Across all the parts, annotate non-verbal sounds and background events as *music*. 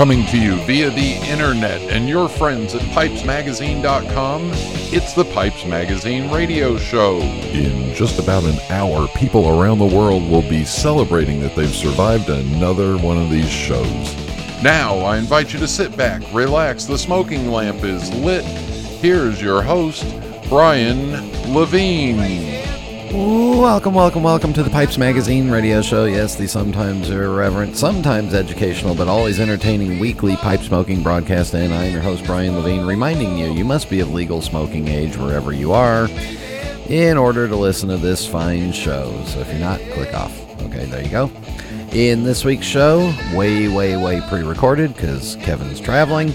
Coming to you via the internet and your friends at pipesmagazine.com, it's the Pipes Magazine radio show. In just about an hour, people around the world will be celebrating that they've survived another one of these shows. Now, I invite you to sit back, relax, the smoking lamp is lit. Here's your host, Brian Levine. Welcome, welcome, welcome to the Pipes Magazine radio show. Yes, the sometimes irreverent, sometimes educational, but always entertaining weekly pipe smoking broadcast. And I am your host, Brian Levine, reminding you you must be of legal smoking age wherever you are in order to listen to this fine show. So if you're not, click off. Okay, there you go. In this week's show, way, way, way pre recorded because Kevin's traveling,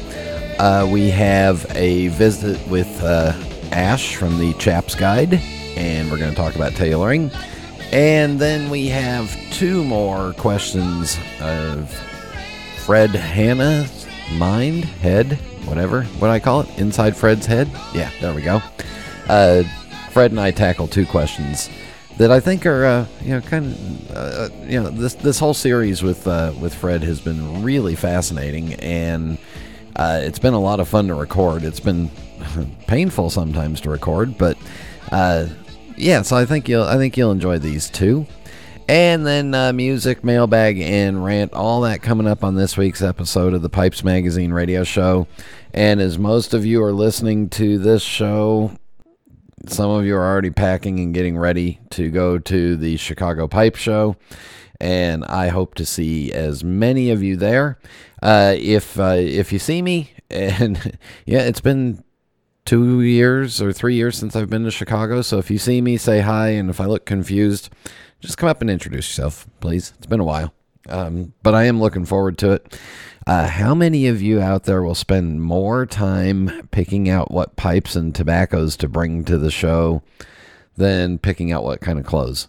uh, we have a visit with uh, Ash from the Chaps Guide and we're going to talk about tailoring. And then we have two more questions of Fred Hanna's mind, head, whatever, what I call it, inside Fred's head. Yeah, there we go. Uh, Fred and I tackle two questions that I think are, uh, you know, kind of, uh, you know, this this whole series with uh, with Fred has been really fascinating, and uh, it's been a lot of fun to record. It's been *laughs* painful sometimes to record, but uh, yeah, so I think you'll I think you'll enjoy these two. And then uh, music, mailbag, and rant, all that coming up on this week's episode of the Pipes Magazine radio show. And as most of you are listening to this show, some of you are already packing and getting ready to go to the Chicago Pipe Show. And I hope to see as many of you there. Uh, if uh, if you see me, *laughs* and yeah, it's been two years or three years since I've been to Chicago. So if you see me, say hi. And if I look confused, just come up and introduce yourself, please. It's been a while. Um, but I am looking forward to it. Uh, how many of you out there will spend more time picking out what pipes and tobaccos to bring to the show than picking out what kind of clothes?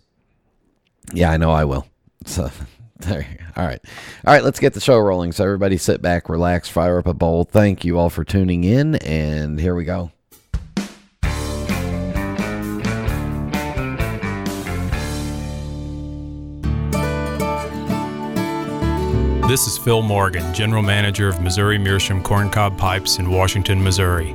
Yeah, I know I will. So *laughs* there. All right. All right, let's get the show rolling. So everybody sit back, relax, fire up a bowl. Thank you all for tuning in and here we go. This is Phil Morgan, General Manager of Missouri Meerschaum Corncob Pipes in Washington, Missouri.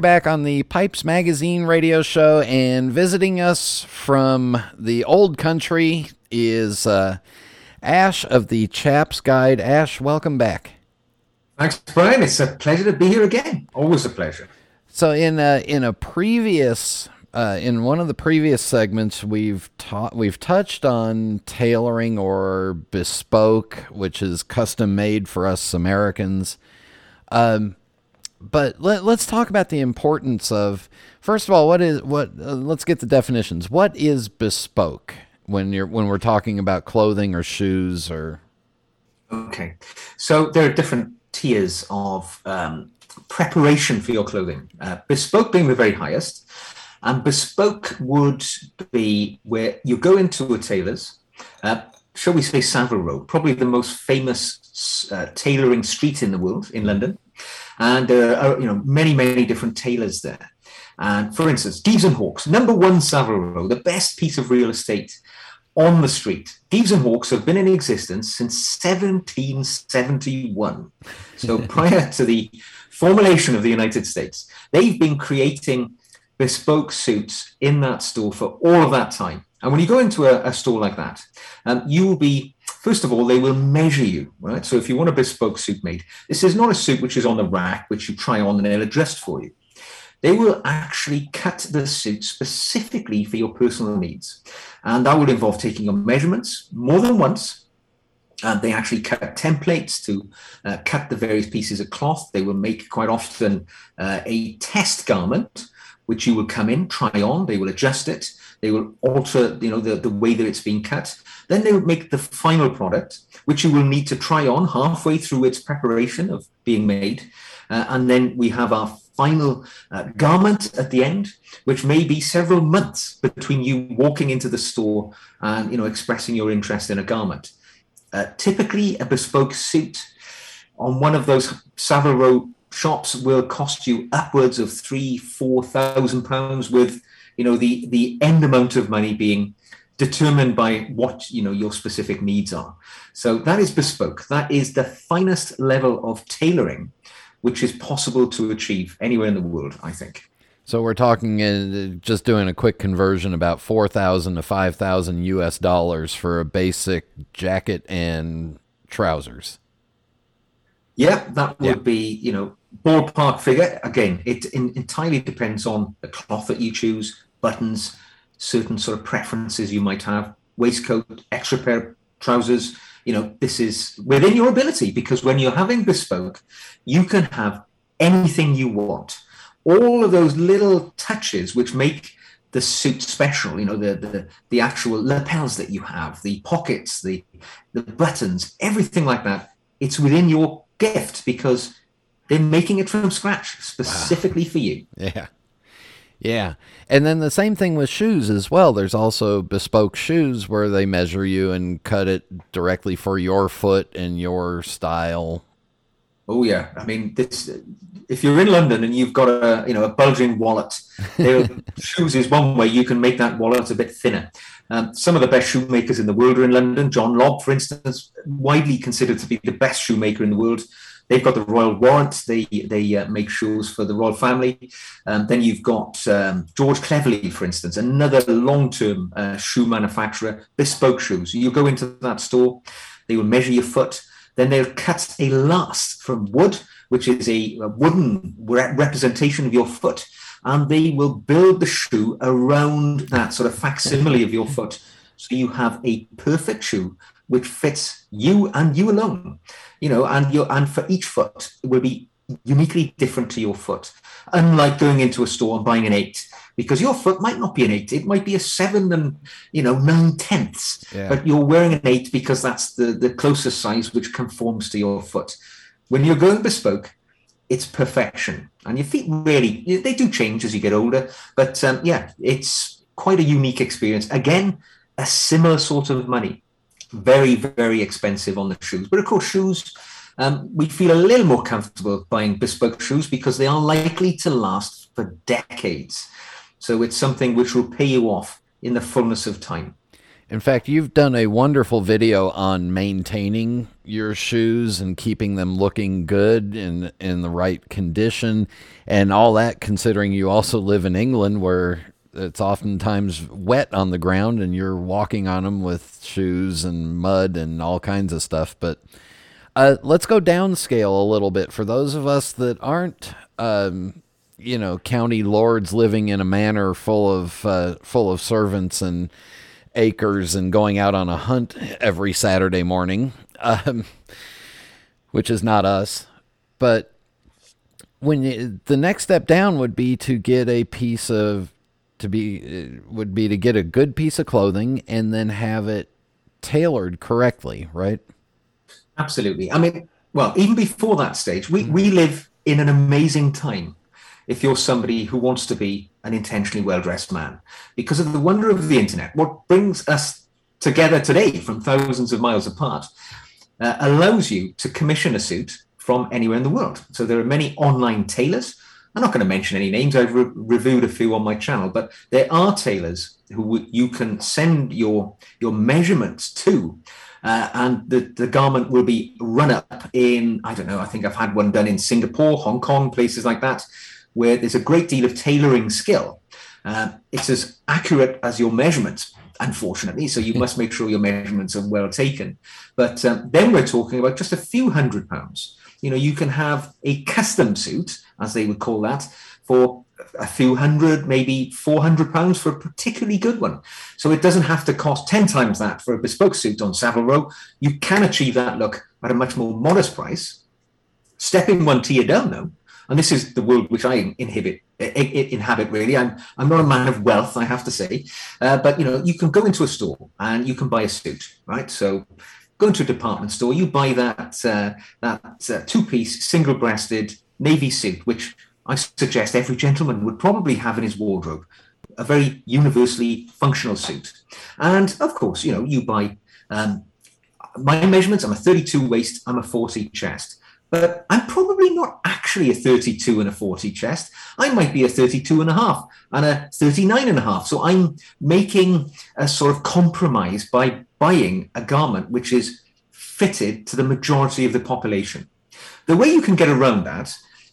Back on the Pipes Magazine radio show, and visiting us from the old country is uh, Ash of the Chaps Guide. Ash, welcome back. Thanks, Brian. It's a pleasure to be here again. Always a pleasure. So, in a, in a previous uh, in one of the previous segments, we've taught we've touched on tailoring or bespoke, which is custom made for us Americans. Um, but let, us talk about the importance of first of all what is what uh, let's get the definitions. What is bespoke when you're when we're talking about clothing or shoes or? Okay. So there are different tiers of um, preparation for your clothing. Uh, bespoke being the very highest and bespoke would be where you go into a tailor's uh, shall we say savile row probably the most famous uh, tailoring street in the world in london and there are you know many many different tailors there. And for instance, Gieves and Hawkes, number one Savile Row, the best piece of real estate on the street. Gieves and Hawkes have been in existence since 1771. So *laughs* prior to the formulation of the United States, they've been creating bespoke suits in that store for all of that time. And when you go into a, a store like that, um, you will be, first of all, they will measure you, right? So if you want a bespoke suit made, this is not a suit which is on the rack, which you try on and they'll adjust for you. They will actually cut the suit specifically for your personal needs. And that will involve taking your measurements more than once. And they actually cut templates to uh, cut the various pieces of cloth. They will make quite often uh, a test garment, which you will come in, try on, they will adjust it They will alter, you know, the, the way that it's being cut. Then they will make the final product, which you will need to try on halfway through its preparation of being made. Uh, and then we have our final uh, garment at the end, which may be several months between you walking into the store and you know expressing your interest in a garment. Uh, typically, a bespoke suit on one of those Savile Row shops will cost you upwards of three, four thousand pounds, with you know the the end amount of money being determined by what you know your specific needs are. So that is bespoke. That is the finest level of tailoring which is possible to achieve anywhere in the world, I think. So we're talking uh, just doing a quick conversion about 4,000 to 5,000 US dollars for a basic jacket and trousers. Yeah, that would yeah. be, you know, ballpark figure. Again, it in, entirely depends on the cloth that you choose, buttons, certain sort of preferences you might have, waistcoat, extra pair of trousers, you know, this is within your ability because when you're having bespoke, you can have anything you want. All of those little touches which make the suit special, you know, the, the, the actual lapels that you have, the pockets, the, the buttons, everything like that, it's within your gift because they're making it from scratch specifically wow. for you. Yeah. Yeah. And then the same thing with shoes as well. There's also bespoke shoes where they measure you and cut it directly for your foot and your style. Oh yeah. I mean this if you're in London and you've got a you know a bulging wallet, *laughs* shoes is one way you can make that wallet a bit thinner. Um, some of the best shoemakers in the world are in London. John Lobb, for instance, widely considered to be the best shoemaker in the world. They've got the Royal Warrant. They they uh, make shoes for the royal family. Um, then you've got um, George Cleverley, for instance, another long-term uh, shoe manufacturer, bespoke shoes. You go into that store, they will measure your foot. Then they'll cut a last from wood, which is a, wooden re- representation of your foot, and they will build the shoe around that sort of facsimile of your foot. So you have a perfect shoe which fits you and you alone you know, and your and for each foot it will be uniquely different to your foot. Unlike going into a store and buying an eight, because your foot might not be an eight, it might be a seven and you know nine tenths. Yeah. But you're wearing an eight because that's the the closest size which conforms to your foot. When you're going bespoke, it's perfection, and your feet really they do change as you get older. But um, yeah, it's quite a unique experience. Again, a similar sort of money very, very expensive on the shoes. But of course, shoes, um, we feel a little more comfortable buying bespoke shoes because they are likely to last for decades. So it's something which will pay you off in the fullness of time. In fact, you've done a wonderful video on maintaining your shoes and keeping them looking good and in the right condition and all that considering you also live in England where it's oftentimes wet on the ground and you're walking on them with shoes and mud and all kinds of stuff. But uh, let's go downscale a little bit for those of us that aren't, um, you know, county lords living in a manor full of uh, full of servants and acres and going out on a hunt every Saturday morning, um, which is not us. But when you, the next step down would be to get a piece of to be would be to get a good piece of clothing and then have it tailored correctly, right? Absolutely. I mean, well, even before that stage, we, we live in an amazing time if you're somebody who wants to be an intentionally well dressed man. Because of the wonder of the internet, what brings us together today from thousands of miles apart uh, allows you to commission a suit from anywhere in the world. So there are many online tailors I'm not going to mention any names. I've re- reviewed a few on my channel, but there are tailors who you can send your your measurements to, uh, and the, the garment will be run up in I don't know. I think I've had one done in Singapore, Hong Kong, places like that, where there's a great deal of tailoring skill. Uh, it's as accurate as your measurements, unfortunately. So you must make sure your measurements are well taken. But um, then we're talking about just a few hundred pounds. You know, you can have a custom suit as they would call that, for a few hundred, maybe 400 pounds for a particularly good one. So it doesn't have to cost 10 times that for a bespoke suit on Savile Row. You can achieve that look at a much more modest price. Stepping one tier down, though, and this is the world which I inhibit, inhabit really. I'm, I'm not a man of wealth, I have to say. Uh, but, you know, you can go into a store and you can buy a suit, right? So go into a department store, you buy that, uh, that uh, two-piece, single-breasted navy suit, which I suggest every gentleman would probably have in his wardrobe, a very universally functional suit. And of course, you know, you buy um, my measurements, I'm a 32 waist, I'm a 40 chest. But I'm probably not actually a 32 and a 40 chest. I might be a 32 and a half and a 39 and a half. So I'm making a sort of compromise by buying a garment which is fitted to the majority of the population. The way you can get around that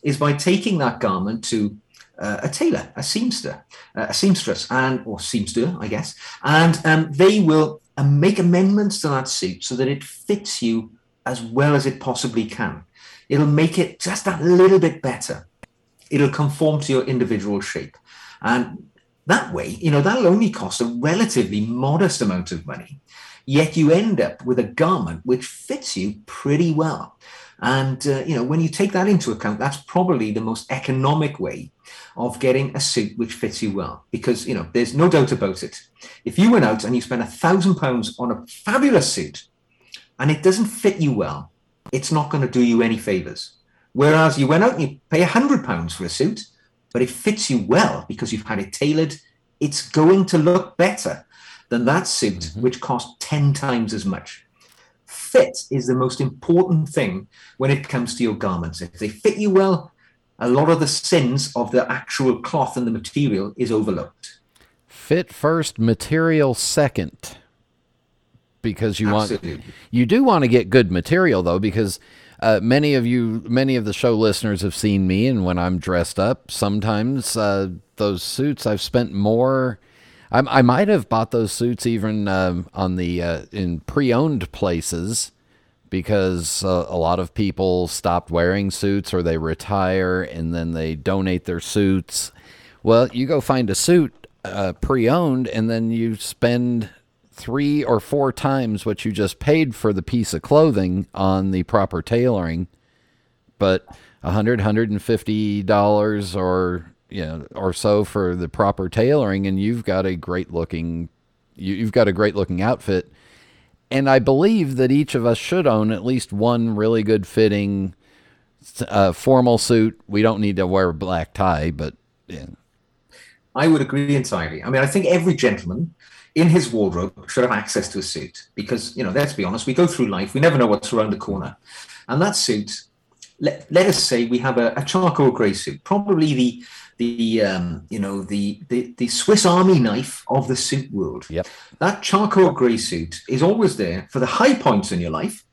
is by taking that garment to uh, a tailor, a seamster, uh, a seamstress, and or seamster, I guess, and um, they will uh, make amendments to that suit so that it fits you as well as it possibly can. It'll make it just a little bit better. It'll conform to your individual shape, and that way, you know, that'll only cost a relatively modest amount of money. Yet you end up with a garment which fits you pretty well. And, uh, you know, when you take that into account, that's probably the most economic way of getting a suit which fits you well. Because, you know, there's no doubt about it. If you went out and you spent a thousand pounds on a fabulous suit and it doesn't fit you well, it's not going to do you any favors. Whereas you went out and you pay a hundred pounds for a suit, but it fits you well because you've had it tailored, it's going to look better than that suit, mm-hmm. which cost 10 times as much fit is the most important thing when it comes to your garments. If they fit you well, a lot of the sins of the actual cloth and the material is overlooked. Fit first, material second. Because you Absolutely. want you do want to get good material though, because uh, many of you, many of the show listeners have seen me, and when I'm dressed up, sometimes uh, those suits I've spent more I, I might have bought those suits even um, on the uh, in pre-owned places because uh, a lot of people stopped wearing suits or they retire and then they donate their suits. Well, you go find a suit uh, pre-owned and then you spend three or four times what you just paid for the piece of clothing on the proper tailoring, but a hundred, hundred and fifty dollars or you know, or so for the proper tailoring, and you've got a great looking, you, you've got a great looking outfit. And I believe that each of us should own at least one really good fitting uh, formal suit. We don't need to wear a black tie, but yeah. I would agree entirely. I mean, I think every gentleman in his wardrobe should have access to a suit because, you know, let's be honest, we go through life, we never know what's around the corner. And that suit, let, let us say we have a, a charcoal grey suit, probably the the um, you know the, the the Swiss Army knife of the suit world. Yep. That charcoal grey suit is always there for the high points in your life.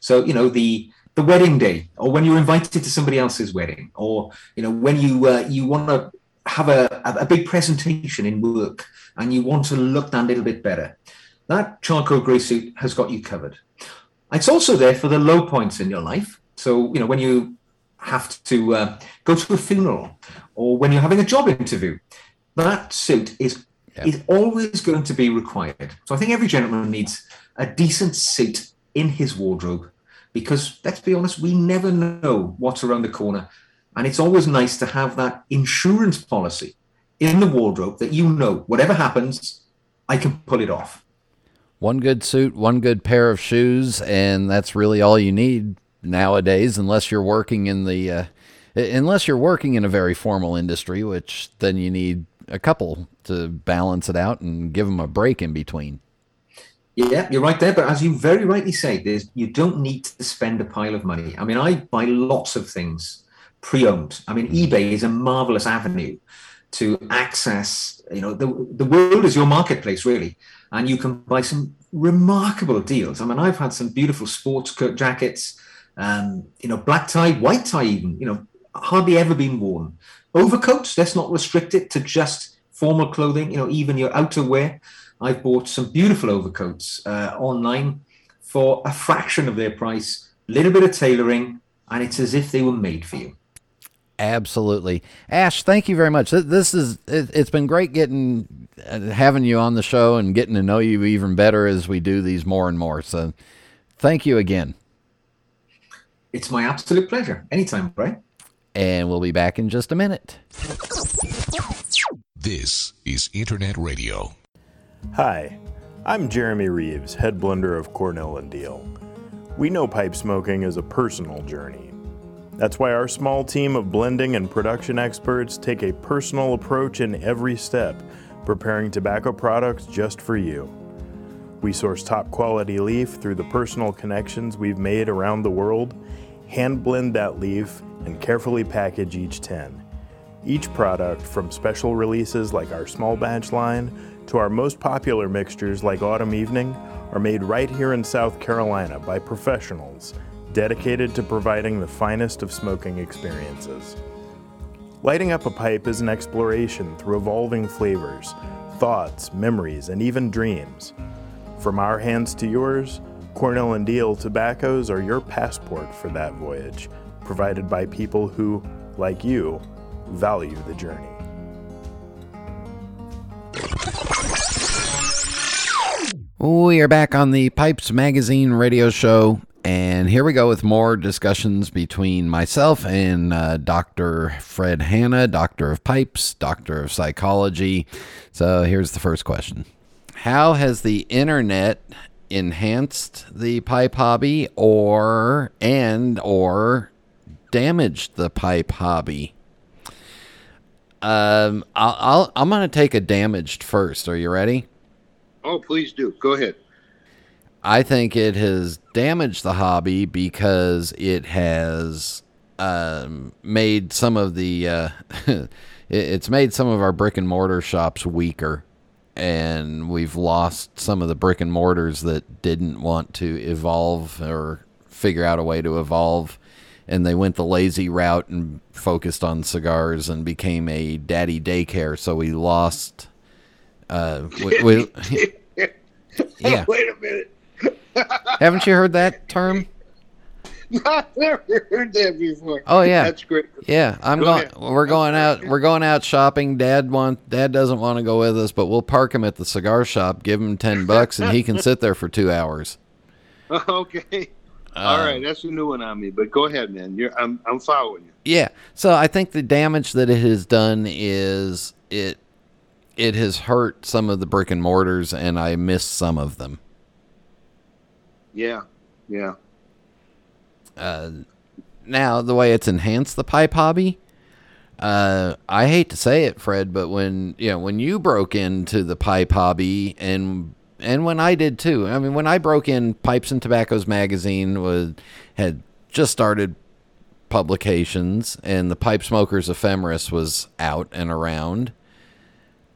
So you know the the wedding day, or when you're invited to somebody else's wedding, or you know when you uh, you want to have a, a big presentation in work and you want to look that little bit better. That charcoal grey suit has got you covered. It's also there for the low points in your life. So you know when you have to uh, go to a funeral or when you're having a job interview, that suit is yep. is always going to be required. So I think every gentleman needs a decent suit in his wardrobe because let's be honest, we never know what's around the corner. And it's always nice to have that insurance policy in the wardrobe that you know, whatever happens, I can pull it off. One good suit, one good pair of shoes, and that's really all you need nowadays, unless you're working in the, uh, unless you're working in a very formal industry, which then you need a couple to balance it out and give them a break in between. Yeah, you're right there. But as you very rightly say, there's you don't need to spend a pile of money. I mean, I buy lots of things pre-owned. I mean, eBay is a marvelous avenue to access. You know, the the world is your marketplace really, and you can buy some remarkable deals. I mean, I've had some beautiful sports jackets um, you know, black tie, white tie, even, you know, hardly ever been worn. Overcoats, let's not restrict it to just formal clothing, you know, even your outerwear. I've bought some beautiful overcoats uh, online for a fraction of their price, a little bit of tailoring, and it's as if they were made for you. Absolutely, Ash. Thank you very much. This is it's been great getting uh, having you on the show and getting to know you even better as we do these more and more. So, thank you again. It's my absolute pleasure. Anytime, Brian. and we'll be back in just a minute. This is Internet Radio. Hi, I'm Jeremy Reeves, head blender of Cornell and Diehl. We know pipe smoking is a personal journey. That's why our small team of blending and production experts take a personal approach in every step, preparing tobacco products just for you. We source top quality leaf through the personal connections we've made around the world, hand blend that leaf, and carefully package each 10. Each product, from special releases like our small batch line to our most popular mixtures like Autumn Evening, are made right here in South Carolina by professionals dedicated to providing the finest of smoking experiences. Lighting up a pipe is an exploration through evolving flavors, thoughts, memories, and even dreams. From our hands to yours, Cornell and Diehl tobaccos are your passport for that voyage, provided by people who, like you, value the journey. We are back on the Pipes Magazine radio show, and here we go with more discussions between myself and uh, Dr. Fred Hanna, Doctor of Pipes, Doctor of Psychology. So here's the first question How has the internet enhanced the pipe hobby or and or damaged the pipe hobby? Um, I'll, I'll I'm gonna take a damaged first. Are you ready? Oh, please do. Go ahead. I think it has damaged the hobby because it has um, made some of the uh, *laughs* it's made some of our brick and mortar shops weaker, and we've lost some of the brick and mortars that didn't want to evolve or figure out a way to evolve, and they went the lazy route and focused on cigars and became a daddy daycare. So we lost. Uh, we, we, *laughs* yeah. Wait a minute. Haven't you heard that term? *laughs* I've never heard that before. Oh yeah, That's great. yeah. I'm Go going. ahead. We're going out. We're going out shopping. Dad want. Dad doesn't want to go with us, but we'll park him at the cigar shop. Give him ten bucks, and he can *laughs* sit there for two hours. *laughs* Okay. All um, right, that's a new one on me. But go ahead, man. You're, I'm, I'm following you. Yeah. So I think the damage that it has done is it it has hurt some of the brick and mortars, and I miss some of them. Yeah, yeah. Uh, now the way it's enhanced the pipe hobby uh, i hate to say it fred but when you know when you broke into the pipe hobby and and when i did too. I mean when i broke in pipes and tobaccos magazine was had just started publications and the pipe smokers ephemeris was out and around.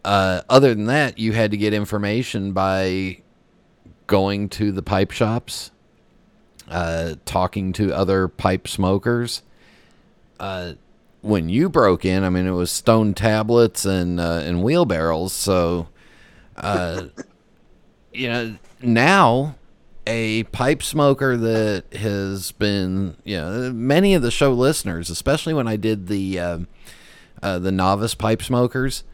Uh, other than that you had to get information by going to the pipe shops uh, talking to other pipe smokers. Uh, when you broke in, I mean, it was stone tablets and uh, and wheelbarrows. So, uh, *laughs* you know, now a pipe smoker that has been, you know, many of the show listeners, especially when I did the uh, uh, the novice pipe smokers,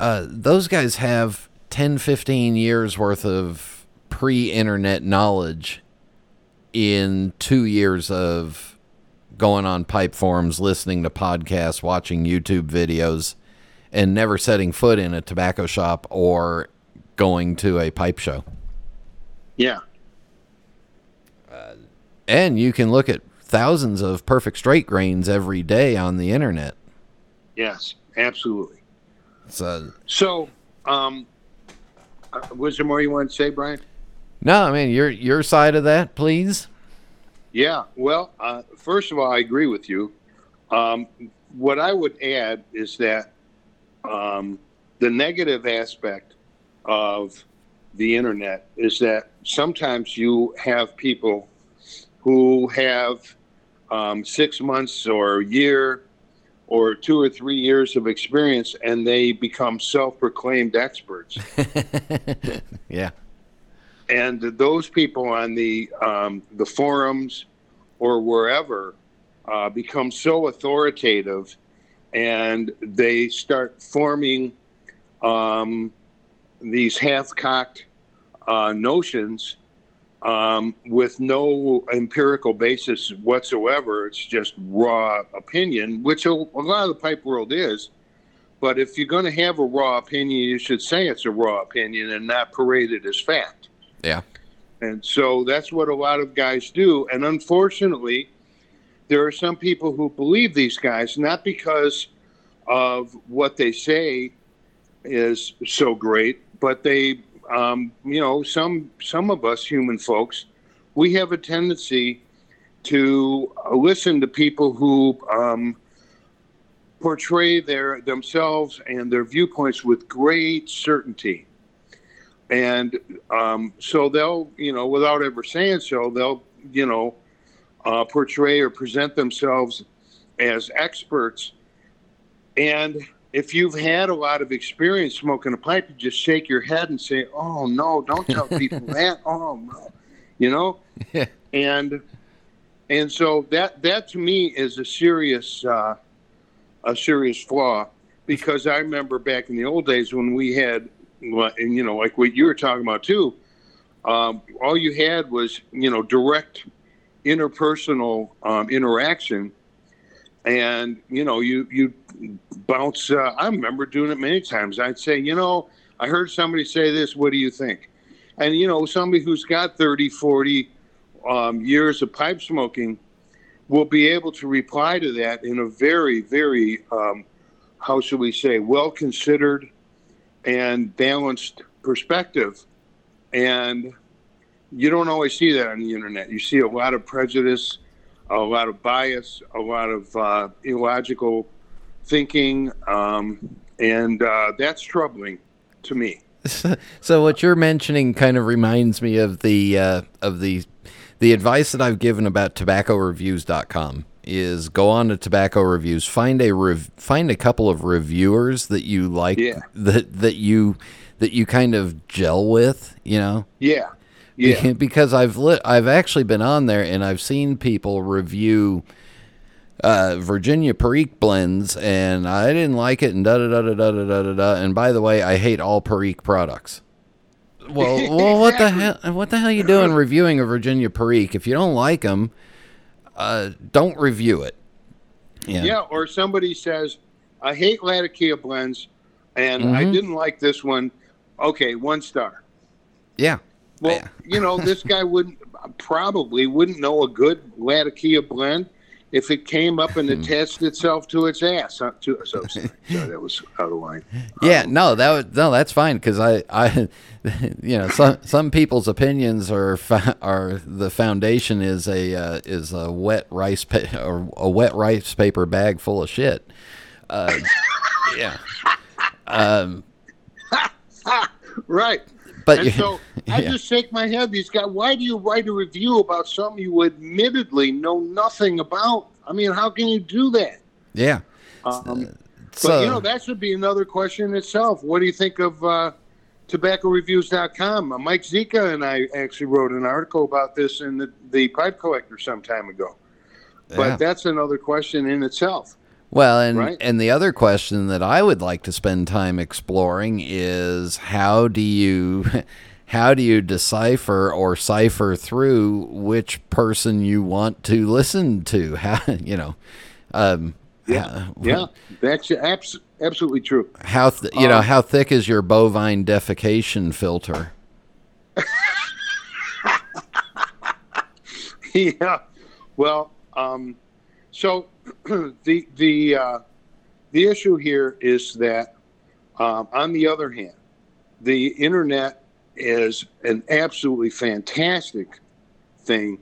uh, those guys have 10, 15 years worth of pre-internet knowledge in two years of going on pipe forums, listening to podcasts, watching YouTube videos, and never setting foot in a tobacco shop or going to a pipe show. Yeah. And you can look at thousands of perfect straight grains every day on the internet. Yes, absolutely. So, So, um, uh, was there more you wanted to say, Brian? No, I mean, your your side of that, please. Yeah. Well, uh, first of all, I agree with you. Um, what I would add is that um, the negative aspect of the internet is that sometimes you have people who have um, six months or a year or two or three years of experience and they become self-proclaimed experts *laughs* Yeah. And those people on the um, the forums or wherever uh, become so authoritative, and they start forming um, these half-cocked uh, notions um, with no empirical basis whatsoever. It's just raw opinion, which a, a lot of the pipe world is. But if you're going to have a raw opinion, you should say it's a raw opinion and not parade it as fact. Yeah. And so that's what a lot of guys do. And unfortunately, there are some people who believe these guys, not because of what they say is so great, but they, um, you know, some some of us human folks, we have a tendency to listen to people who um, portray their themselves and their viewpoints with great certainty. And um, so they'll, you know, without ever saying so, they'll, you know, uh, portray or present themselves as experts. And if you've had a lot of experience smoking a pipe, you just shake your head and say, "Oh no, don't tell people *laughs* that." Oh no, you know. Yeah. And and so that that to me is a serious uh, a serious flaw because I remember back in the old days when we had, and you know, like what you were talking about too. Um, all you had was you know direct interpersonal um, interaction and you know you you bounce uh, i remember doing it many times i'd say you know i heard somebody say this what do you think and you know somebody who's got 30 40 um, years of pipe smoking will be able to reply to that in a very very um, how should we say well considered and balanced perspective and you don't always see that on the internet. You see a lot of prejudice, a lot of bias, a lot of uh, illogical thinking, um, and uh, that's troubling to me. *laughs* so what you're mentioning kind of reminds me of the uh, of the the advice that I've given about tobaccoreviews.com is go on to tobacco reviews find a rev- find a couple of reviewers that you like Yeah. that that you that you kind of gel with you know Yeah, yeah, because I've lit, I've actually been on there and I've seen people review uh, Virginia Perique blends and I didn't like it and da da da da da da da da da. And by the way, I hate all Perique products. Well, *laughs* well, what the hell? What the hell are you doing reviewing a Virginia Perique? If you don't like them, uh, don't review it. Yeah. yeah. Or somebody says, "I hate Latakia blends, and I Mhm. didn't like this one." Okay, one star. Yeah. Well, Yeah. you know, this guy wouldn't probably wouldn't know a good Latakia blend if it came up and attached itself to its ass. Uh, to, so, sorry, *laughs* sorry, that was out of line. Yeah, no, that was, no, that's fine because I, I, *laughs* you know, some some people's opinions are *laughs* are the foundation is a uh, is a wet rice pa- or a wet rice paper bag full of shit. Uh, yeah, um, Right. But so *laughs* I just shake my head. These guys, why do you write a review about something you admittedly know nothing about? I mean, how can you do that? yeah. Um, So but you know, that should be another question in itself. What do you think of uh, TobaccoReviews.com? Uh, Mike Zika and I actually wrote an article about this in the, the Pipe Collector some time ago. But Yeah. that's another question in itself. Well, and Right. and the other question that I would like to spend time exploring is how do you *laughs* how do you decipher or cipher through which person you want to listen to? *laughs* How you know, um, Yeah, how- yeah, that's abs- absolutely true. How th- you know Um, how thick is your bovine defecation filter? *laughs* yeah. Well, um, so *clears throat* the the uh, the issue here is that, um, on the other hand, the internet is an absolutely fantastic thing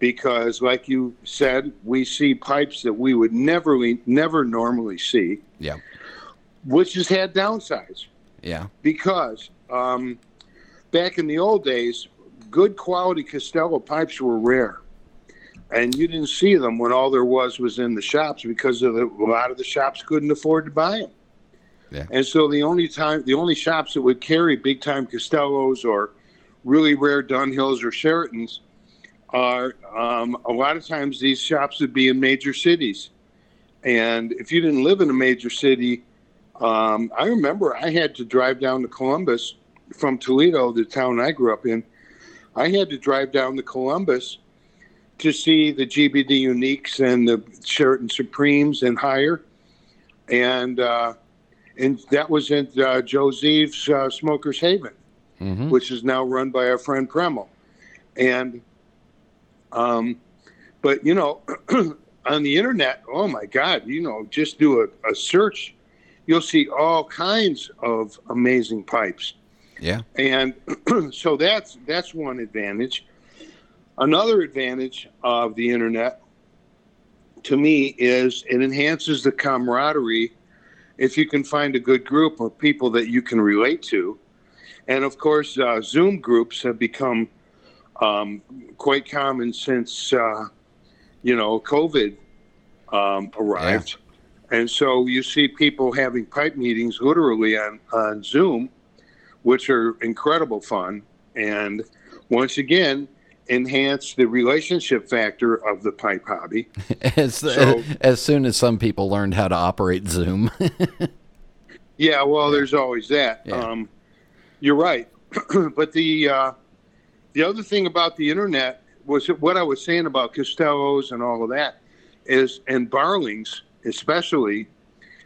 because, like you said, we see pipes that we would never never normally see, Yeah, which has had downsides. Yeah, because um, back in the old days, good quality Costello pipes were rare, and you didn't see them when all there was was in the shops because of the, a lot of the shops couldn't afford to buy them. Yeah. And so the only time, the only shops that would carry big time Costellos or really rare Dunhills or Charatans are um, a lot of times these shops would be in major cities. And if you didn't live in a major city, um, I remember I had to drive down to Columbus from Toledo, the town I grew up in, I had to drive down to Columbus to see the GBD Uniques and the Charatan Supremes and higher, and uh, and that was in uh, uh, Smokers Haven, Mm-hmm. which is now run by our friend Premal, and um, but you know, *clears throat* on the internet, oh my God, you know, just do a, a search, you'll see all kinds of amazing pipes Yeah. and *clears throat* so that's that's one advantage another advantage of the internet to me is it enhances the camaraderie if you can find a good group of people that you can relate to. And of course uh, zoom groups have become um, quite common since uh, you know covid um, arrived. And so you see people having pipe meetings literally on, on zoom which are incredible fun. And once again enhance the relationship factor of the pipe hobby. *laughs* As, So- as soon as some people learned how to operate Zoom. *laughs* Yeah, well, there's always that. Yeah. Um, you're right, *clears throat* but the uh, the other thing about the internet was what I was saying about Costello's and all of that is, and Barlings especially,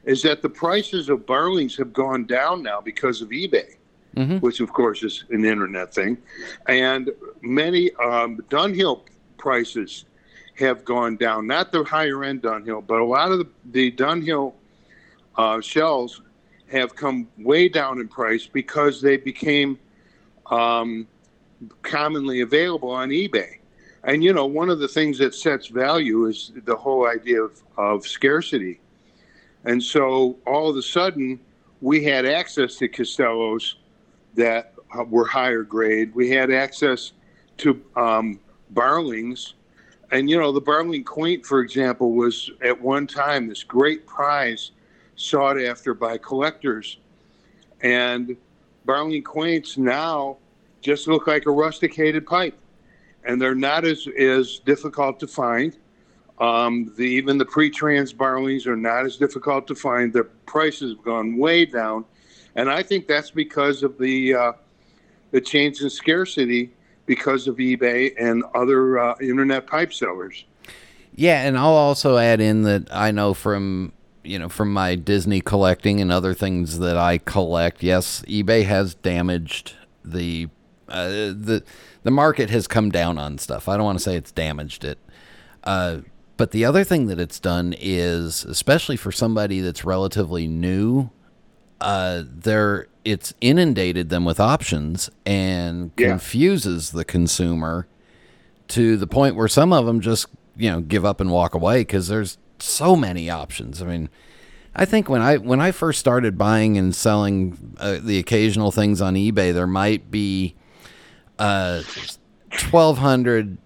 is that the prices of Barlings have gone down now because of eBay. Mhm. which of course is an internet thing, and many um, Dunhill prices have gone down. Not the higher end Dunhill, but a lot of the, the Dunhill uh, shells have come way down in price because they became um, commonly available on eBay. And you know, one of the things that sets value is the whole idea of, of scarcity. And so all of a sudden, we had access to Costello's that uh, were higher grade. We had access to um, Barlings. And, you know, the Barling Quaint, for example, was at one time this great prize sought after by collectors. And Barling Quaints now just look like a rusticated pipe. And they're not as, as difficult to find. Um, the, even the pre-trans barlings are not as difficult to find. Their prices have gone way down, and I think that's because of the uh, the change in scarcity because of eBay and other uh, internet pipe sellers. Yeah, and I'll also add in that I know from you know from my Disney collecting and other things that I collect. Yes, eBay has damaged the uh, the the market has come down on stuff. I don't want to say it's damaged it, uh, but the other thing that it's done is, especially for somebody that's relatively new, uh, there it's inundated them with options and Yeah. confuses the consumer to the point where some of them just you know give up and walk away because there's so many options. I mean, I think when I when I first started buying and selling uh, the occasional things on eBay, there might be uh, twelve hundred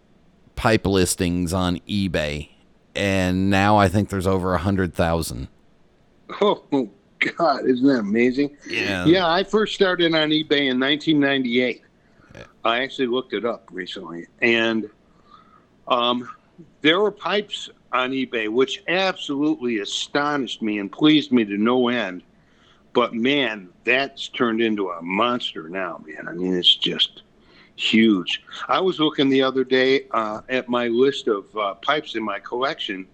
pipe listings on eBay, and now I think there's over a hundred thousand. Oh God, isn't that amazing? Yeah. Yeah, I first started on eBay in 1998. I actually looked it up recently, and um, there were pipes on eBay which absolutely astonished me and pleased me to no end. But man, that's turned into a monster now, man. I mean, it's just huge. I was looking the other day uh, at my list of uh, pipes in my collection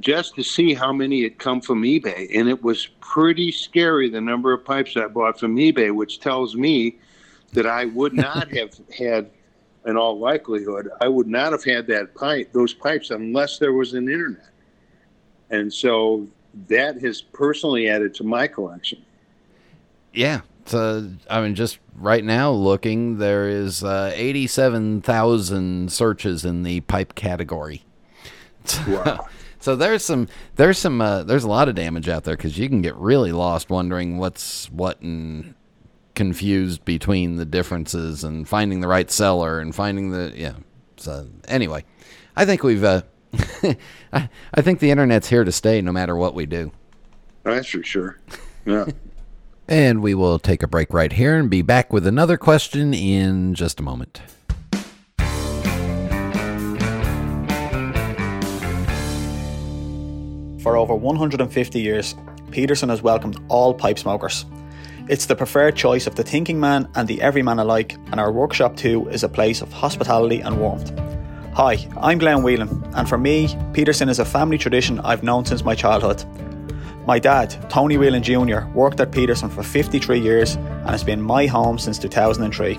just to see how many had come from eBay, and it was pretty scary the number of pipes I bought from eBay, which tells me that I would *laughs* not have had, in all likelihood, I would not have had that pipe, those pipes, unless there was an internet. And so that has personally added to my collection. Yeah. So I mean, just right now looking, there is uh, eighty-seven thousand searches in the pipe category. *laughs* Wow. So there's some there's some uh, there's a lot of damage out there because you can get really lost wondering what's what and confused between the differences and finding the right seller and finding the yeah. So anyway, I think we've uh, *laughs* I, I think the internet's here to stay no matter what we do. That's for sure. Yeah. *laughs* And we will take a break right here and be back with another question in just a moment. For over 150 years, Peterson has welcomed all pipe smokers. It's the preferred choice of the thinking man and the everyman alike, and our workshop too is a place of hospitality and warmth. Hi, I'm Glenn Whelan, and for me, Peterson is a family tradition I've known since my childhood. My dad, Tony Whelan Jr., worked at Peterson for 53 years and has been my home since 2003.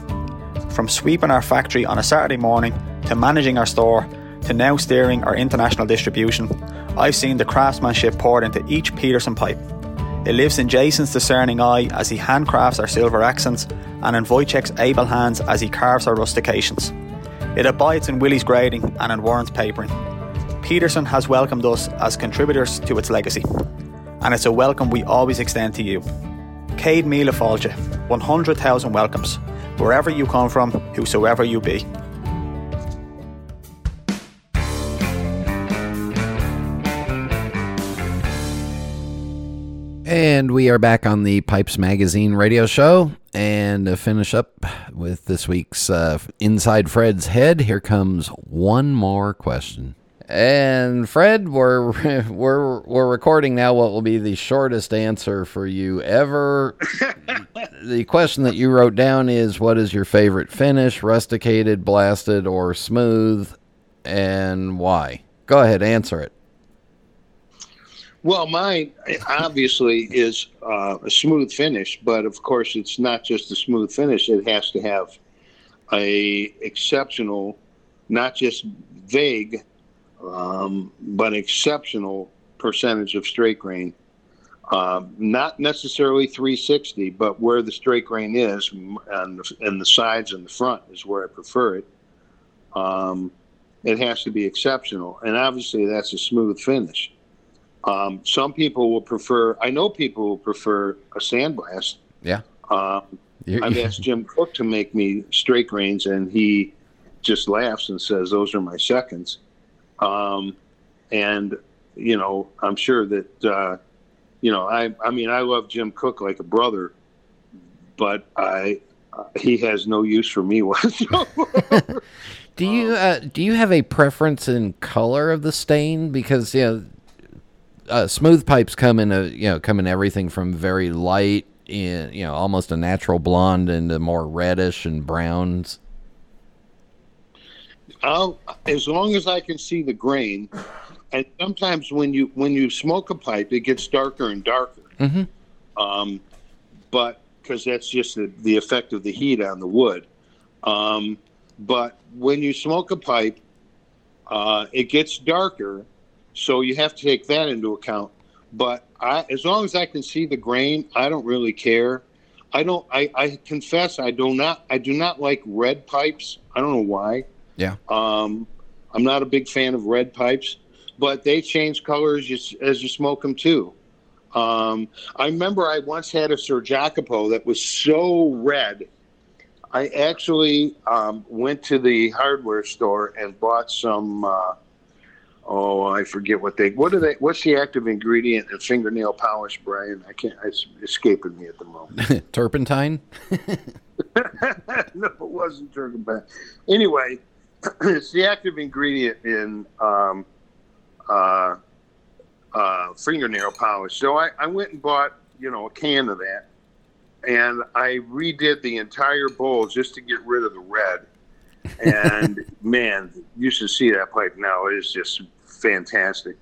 From sweeping our factory on a Saturday morning to managing our store to now steering our international distribution, I've seen the craftsmanship poured into each Peterson pipe. It lives in Jason's discerning eye as he handcrafts our silver accents and in Wojciech's able hands as he carves our rustications. It abides in Willie's grading and in Warren's papering. Peterson has welcomed us as contributors to its legacy, and it's a welcome we always extend to you. Céad Míle Fáilte, 100,000 welcomes, wherever you come from, whosoever you be. And we are back on the Pipes Magazine radio show. And to finish up with this week's uh, Inside Fred's Head, here comes one more question. And Fred, we're *laughs* we're we're recording now what will be the shortest answer for you ever. *laughs* the question that you wrote down is what is your favorite finish, rusticated, blasted, or smooth, and why? Go ahead, answer it. Well, mine obviously is uh, a smooth finish, but of course, it's not just a smooth finish. It has to have a exceptional, not just vague, um, but exceptional percentage of straight grain. Uh, not necessarily 360, but where the straight grain is, and the, and the sides and the front is where I prefer it. Um, it has to be exceptional, and obviously that's a smooth finish. Um, some people will prefer. I know people will prefer a sandblast. Yeah. Um, I've asked Jim Cooke to make me straight grains, and he just laughs and says those are my seconds. Um, and you know, I'm sure that uh, you know, I I mean, I love Jim Cooke like a brother, but I uh, he has no use for me *laughs* whatsoever. *laughs* do you uh, do you have a preference in color of the stain? Because you know uh, smooth pipes come in a you know come in everything from very light in you know almost a natural blonde into more reddish and browns. I'll, as long as I can see the grain, and sometimes when you when you smoke a pipe, it gets darker and darker. Mm-hmm. Um, but because that's just the, the effect of the heat on the wood. Um, but when you smoke a pipe, uh, it gets darker, so you have to take that into account. But I, as long as I can see the grain, I don't really care. I don't. I, I confess I do not. I do not like red pipes. I don't know why. Yeah. Um, I'm not a big fan of red pipes, but they change colors as, as you smoke them too. Um, I remember I once had a Ser Jacopo that was so red. I actually um, went to the hardware store and bought some. Uh, oh, I forget what they. What are they? What's the active ingredient in fingernail polish, Brian? I can't. It's escaping me at the moment. *laughs* Turpentine. *laughs* *laughs* no, it wasn't turpentine. Anyway, *clears throat* it's the active ingredient in um, uh, uh, fingernail polish. So I, I went and bought, you know, a can of that, and I redid the entire bowl just to get rid of the red. And man, you should see that pipe now. It is just fantastic.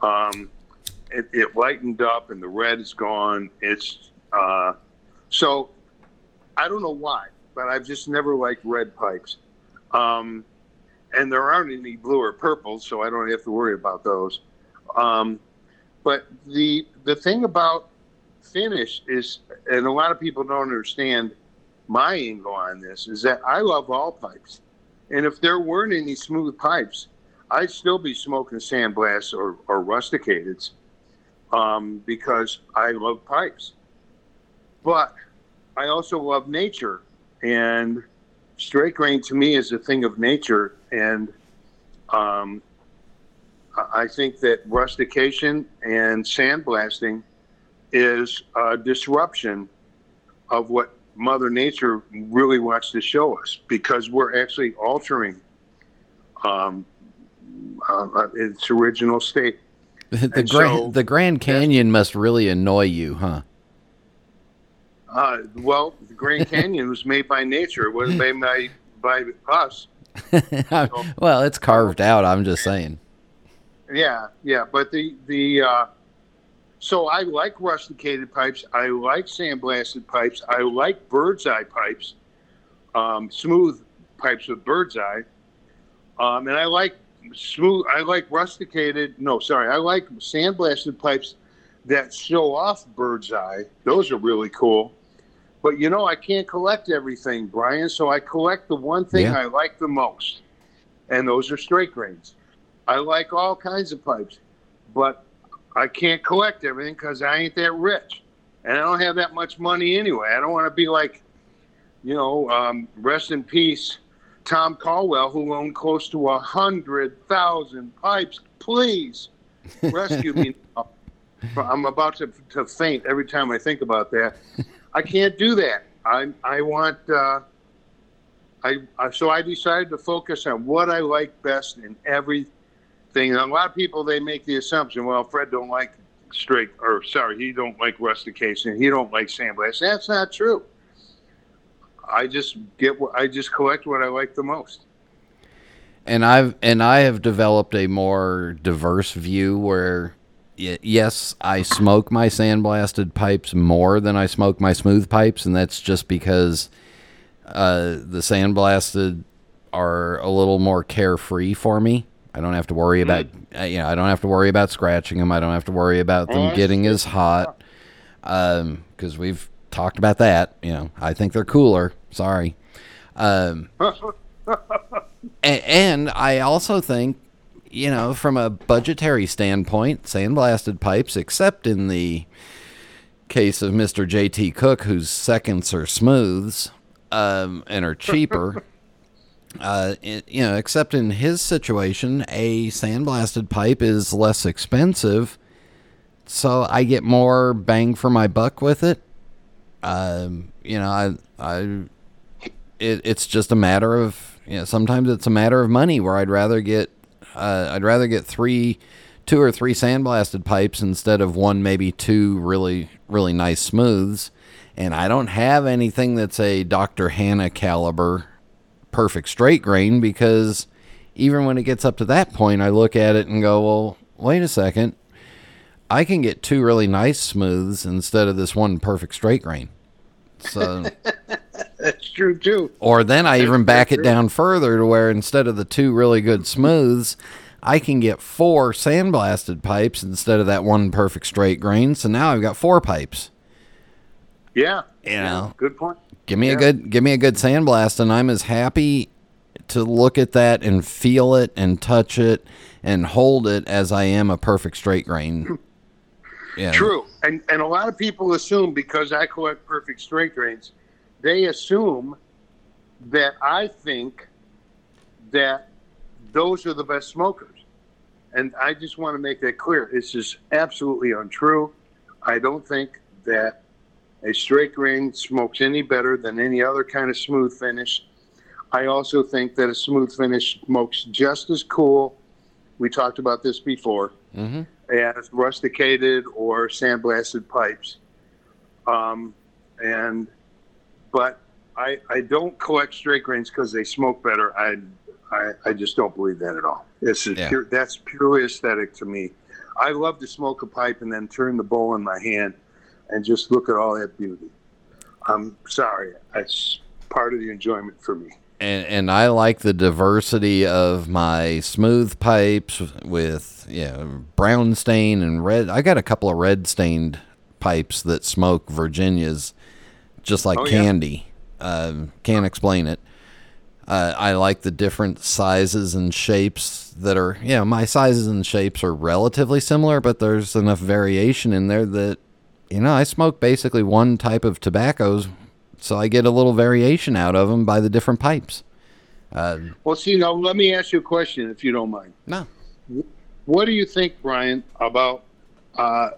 Um, it, it lightened up, and the red is gone. It's uh, so I don't know why, but I've just never liked red pipes. Um, and there aren't any blue or purple, so I don't have to worry about those. Um, but the the thing about finish is, and a lot of people don't understand my angle on this, is that I love all pipes, and if there weren't any smooth pipes, I'd still be smoking sandblasts or, or rusticateds um, because I love pipes. But I also love nature, and straight grain to me is a thing of nature, and um, I think that rustication and sandblasting is a disruption of what Mother Nature really wants to show us because we're actually altering um, uh, its original state. *laughs* the, Grand, so, the Grand Canyon must really annoy you, huh? Uh, well, the Grand *laughs* Canyon was made by nature. It wasn't *laughs* made by, by us. well, it's carved out. I'm just saying. Yeah, yeah, but the the uh, so I like rusticated pipes. I like sandblasted pipes. I like bird's eye pipes, um, smooth pipes with bird's eye, um, and I like smooth. I like rusticated. No, sorry, I like sandblasted pipes that show off bird's eye. Those are really cool. But you know, I can't collect everything, Brian. So I collect the one thing Yeah. I like the most, and those are straight grains. I like all kinds of pipes, but I can't collect everything because I ain't that rich, and I don't have that much money anyway. I don't want to be like, you know, um, rest in peace, Tom Caldwell, who owned close to a hundred thousand pipes. Please *laughs* rescue me. now. I'm about to, to faint every time I think about that. I can't do that. I I want. Uh, I, I so I decided to focus on what I like best in everything. And a lot of people they make the assumption, well, Fred don't like straight, or sorry, he don't like rustication. He don't like sandblast. That's not true. I just get what I just collect what I like the most. and I've and I have developed a more diverse view where yes, I smoke my sandblasted pipes more than I smoke my smooth pipes and that's just because uh, the sandblasted are a little more carefree for me. I don't have to worry about uh, you know, I don't have to worry about scratching them. I don't have to worry about them getting as hot um cuz we've talked about that, you know. I think they're cooler. Sorry. Um *laughs* a- and I also think, you know, from a budgetary standpoint, sandblasted pipes, except in the case of Mr. J.T. Cooke, whose seconds are smooths um, and are cheaper, *laughs* uh, it, you know, except in his situation, a sandblasted pipe is less expensive, so I get more bang for my buck with it. Um, you know, I, I, it, it's just a matter of, you know, sometimes it's a matter of money where I'd rather get, uh, I'd rather get three, two or three sandblasted pipes instead of one, maybe two really, really nice smooths. And I don't have anything that's a Dr. Hanna caliber perfect straight grain because even when it gets up to that point, I look at it and go, well, wait a second. I can get two really nice smooths instead of this one perfect straight grain. So, *laughs* That's true too. or then I even back it down further to where instead of the two really good smooths, I can get four sandblasted pipes instead of that one perfect straight grain. So now I've got four pipes. Yeah. You know, Good point. Give me a good give me a good sandblast and I'm as happy to look at that and feel it and touch it and hold it as I am a perfect straight grain. *laughs* Yeah. True. And and a lot of people assume because I collect perfect straight grains, they assume that I think that those are the best smokers. And I just want to make that clear. This is absolutely untrue. I don't think that a straight grain smokes any better than any other kind of smooth finish. I also think that a smooth finish smokes just as cool. We talked about this before hmm as rusticated or sandblasted pipes. Um, and but I I don't collect straight grains because they smoke better. I, I I just don't believe that at all. It's a Yeah. pure, that's purely aesthetic to me. I love to smoke a pipe and then turn the bowl in my hand and just look at all that beauty. I'm sorry, that's part of the enjoyment for me. And and I like the diversity of my smooth pipes with you know, brown stain and red. I got a couple of red stained pipes that smoke Virginias just like Oh, yeah. candy. Um, can't explain it. Uh, I like the different sizes and shapes that are, you know, my sizes and shapes are relatively similar, but there's enough variation in there that, you know, I smoke basically one type of tobaccos, so I get a little variation out of them by the different pipes. Uh, Well, see, now let me ask you a question, if you don't mind. no. What do you think, Brian, about? Uh,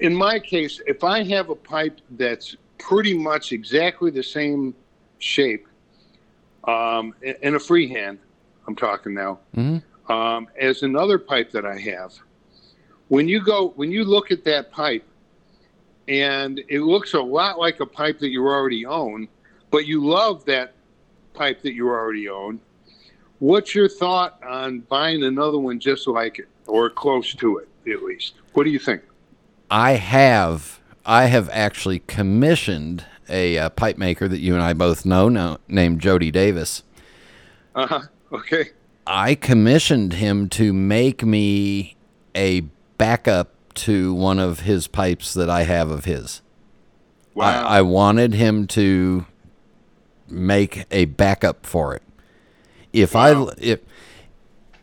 in my case, if I have a pipe that's pretty much exactly the same shape, um, in a freehand, I'm talking now, Mhm. um, as another pipe that I have, when you go, when you look at that pipe, and it looks a lot like a pipe that you already own, but you love that pipe that you already own. What's your thought on buying another one just like it or close to it, at least? What do you think? I have I have actually commissioned a uh, pipe maker that you and I both know, know named Jody Davis. Uh huh. Okay. I commissioned him to make me a backup to one of his pipes that I have of his. Wow. I, I wanted him to make a backup for it. If Wow. I if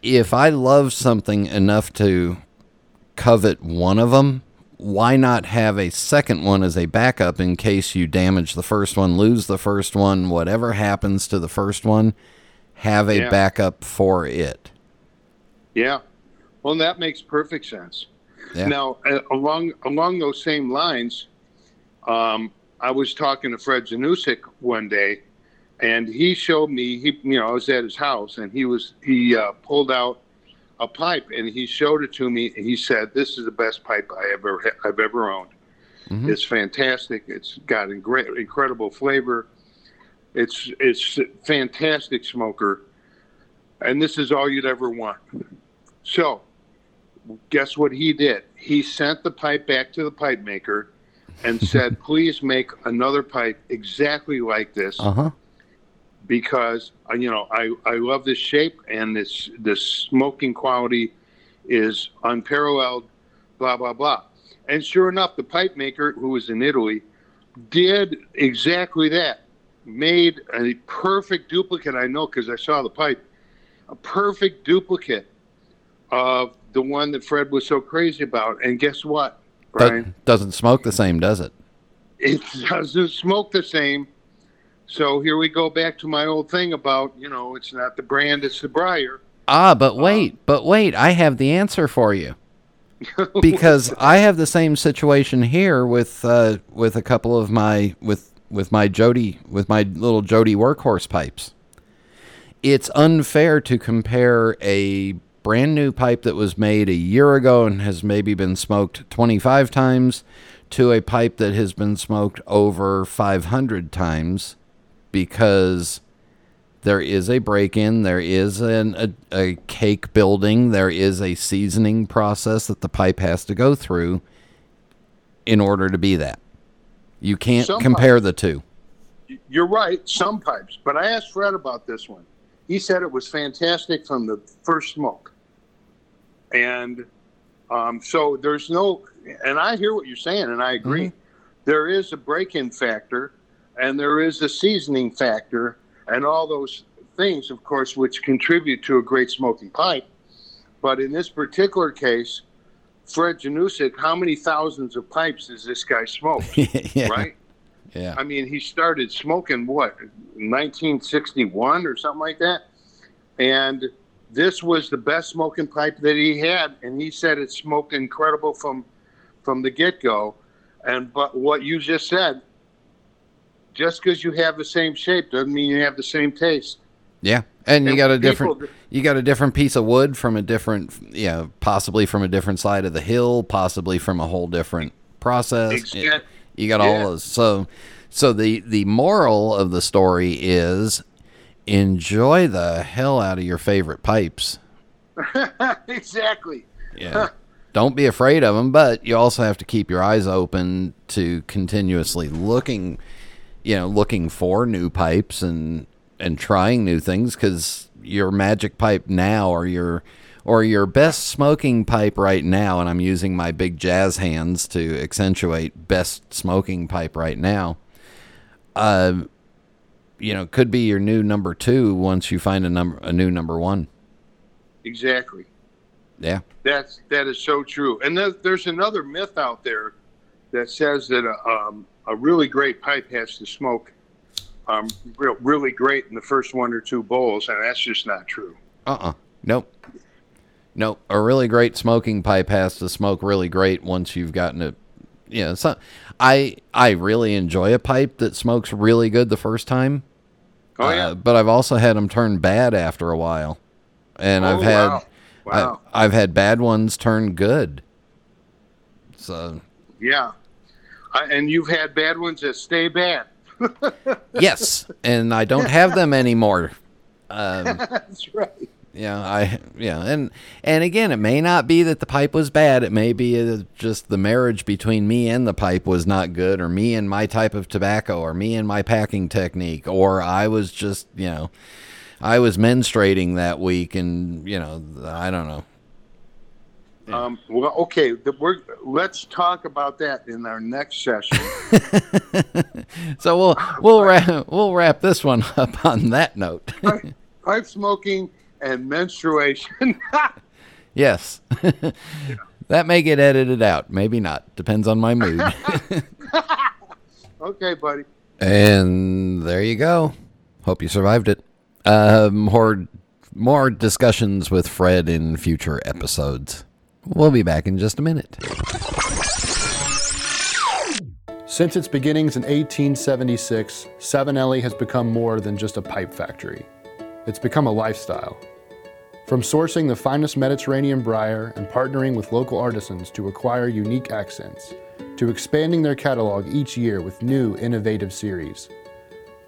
if I love something enough to covet one of them, why not have a second one as a backup in case you damage the first one, lose the first one, whatever happens to the first one, have a Yeah. backup for it. yeah. Well, that makes perfect sense. Yeah. Now, along along those same lines, um, I was talking to Fred Janusik one day, and he showed me. He, you know, I was at his house, and he was he uh, pulled out a pipe, and he showed it to me, and he said, "This is the best pipe I ever ha- I've ever owned. Mhm. It's fantastic. It's got incre- incredible flavor. It's it's fantastic smoker, and this is all you'd ever want." So guess what he did? He sent the pipe back to the pipe maker and *laughs* said, please make another pipe exactly like this Uh huh. because uh, you know I, I love this shape and this this smoking quality is unparalleled, blah blah blah. And sure enough, the pipe maker who was in Italy did exactly that. Made a perfect duplicate. I know because I saw the pipe. A perfect duplicate of the one that Fred was so crazy about. And guess what, Brian? doesn't smoke the same, does it? it doesn't smoke the same. So here we go back to my old thing about, you know, it's not the brand, it's the briar. Ah, but wait, but wait, I have the answer for you. *laughs* because I have the same situation here with uh, with a couple of my with with my Jody with my little Jody workhorse pipes. It's unfair to compare a brand new pipe that was made a year ago and has maybe been smoked 25 times to a pipe that has been smoked over 500 times because there is a break in, there is an, a, a cake building, there is a seasoning process that the pipe has to go through in order to be that. You can't Some compare the two. You're right, some pipes. But I asked Fred about this one. He said it was fantastic from the first smoke. And um, so there's no, and I hear what you're saying, and I agree. There is a break in factor, and there is a seasoning factor, and all those things, of course, which contribute to a great smoking pipe. But in this particular case, Fred Janusik, how many thousands of pipes has this guy smoked? *laughs* yeah. Right? Yeah. I mean, he started smoking what, 1961 or something like that, and this was the best smoking pipe that he had, and he said it smoked incredible from from the get go. And but what you just said, just because you have the same shape doesn't mean you have the same taste. Yeah. And you got a people- different you got a different piece of wood from a different know, possibly from a different side of the hill, possibly from a whole different process. You got Yeah. all those. So so the the moral of the story is enjoy the hell out of your favorite pipes. *laughs* exactly. Yeah. Don't be afraid of them, but you also have to keep your eyes open to continuously looking, you know, looking for new pipes and and trying new things cuz your magic pipe now or your or your best smoking pipe right now and I'm using my big jazz hands to accentuate best smoking pipe right now. Uh you know, could be your new number 2 once you find a number a new number 1. Exactly. Yeah. That's that is so true. And there's, there's another myth out there that says that a, um, a really great pipe has to smoke um, real, really great in the first one or two bowls, and that's just not true. Uh-uh. Nope. Nope. A really great smoking pipe has to smoke really great once you've gotten it. You know, so I I really enjoy a pipe that smokes really good the first time. Oh yeah. Uh, but I've also had them turn bad after a while, and I've Oh, had wow. Wow. I, I've had bad ones turn good. So Yeah. Uh, and you've had bad ones that stay bad. *laughs* yes, and I don't have them anymore. *laughs* Um, That's right. Yeah, I yeah, and and again, it may not be that the pipe was bad. It may be just the marriage between me and the pipe was not good, or me and my type of tobacco, or me and my packing technique, or I was just you know, I was menstruating that week, and you know, I don't know. Um, well, okay. We're, let's talk about that in our next session. *laughs* So we'll we'll wrap we'll wrap this one up on that note. pipe, pipe smoking and menstruation. *laughs* yes. *laughs* That may get edited out, maybe not. Depends on my mood. *laughs* okay, buddy. And there you go. Hope you survived it. Uh, more more discussions with Fred in future episodes. We'll be back in just a minute. Since its beginnings in 1876, Savinelli has become more than just a pipe factory. It's become a lifestyle. From sourcing the finest Mediterranean briar and partnering with local artisans to acquire unique accents, to expanding their catalog each year with new, innovative series.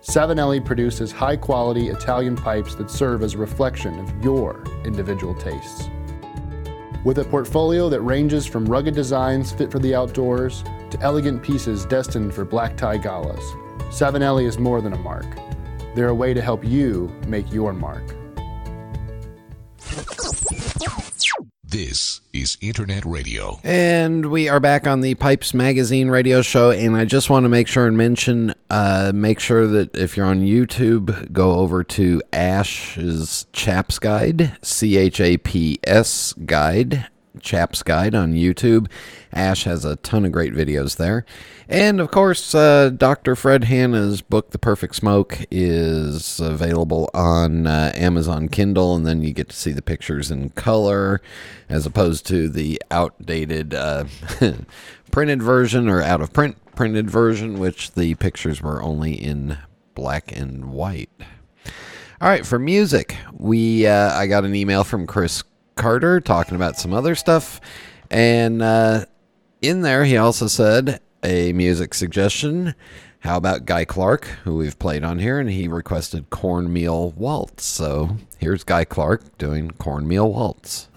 Savinelli produces high quality Italian pipes that serve as a reflection of your individual tastes. With a portfolio that ranges from rugged designs fit for the outdoors to elegant pieces destined for black tie galas, Savinelli is more than a mark. They're a way to help you make your mark. This is Internet Radio. And we are back on the Pipes Magazine radio show. And I just want to make sure and mention uh, make sure that if you're on YouTube, go over to Ash's Chaps Guide, C H A P S Guide, Chaps Guide on YouTube. Ash has a ton of great videos there. And of course, uh, Dr. Fred Hanna's book, The Perfect Smoke, is available on uh, Amazon Kindle, and then you get to see the pictures in color as opposed to the outdated uh, *laughs* printed version or out of print printed version, which the pictures were only in black and white. All right, for music, we uh, I got an email from Chris Carter talking about some other stuff, and uh, in there he also said a music suggestion. How about Guy Clark, who we've played on here, and he requested Cornmeal Waltz. So here's Guy Clark doing Cornmeal Waltz.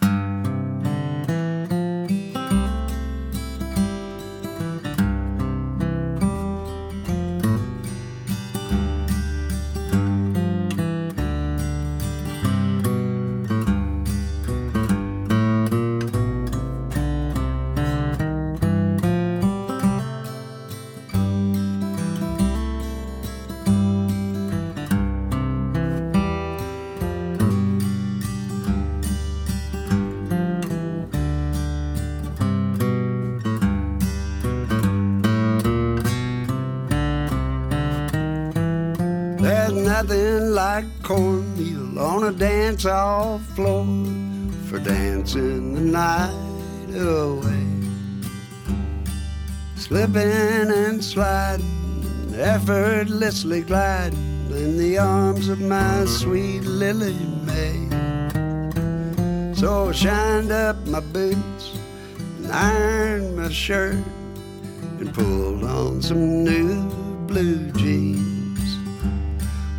Like cornmeal on a dance hall floor for dancing the night away. Slipping and sliding, effortlessly gliding in the arms of my sweet Lily May. So I shined up my boots and ironed my shirt and pulled on some new blue jeans.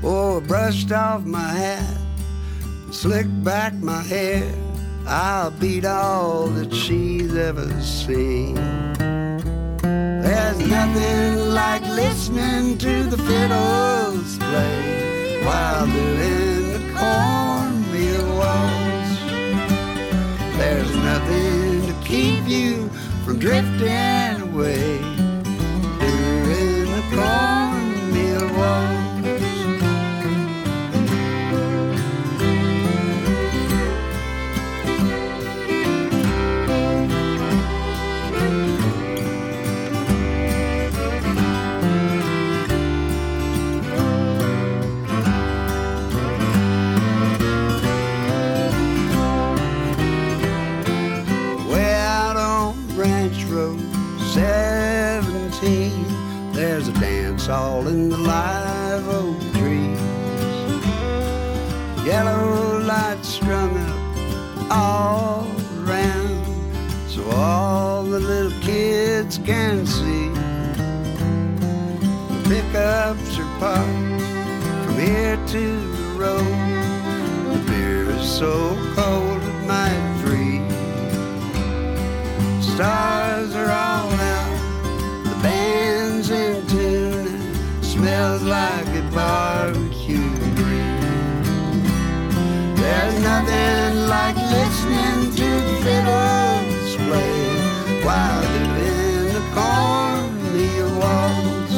Oh, I brushed off my hat, slicked back my hair. I'll beat all that she's ever seen. There's nothing like listening to the fiddles play while doing the cornmeal waltz. There's nothing to keep you from drifting away lights strung up all around, so all the little kids can see. The pickups are parked from here to the road. The beer is so cold it might freeze. Stars are all out, the band's in tune, smells like a nothing like listening to the fiddles play while doing the cornmeal waltz.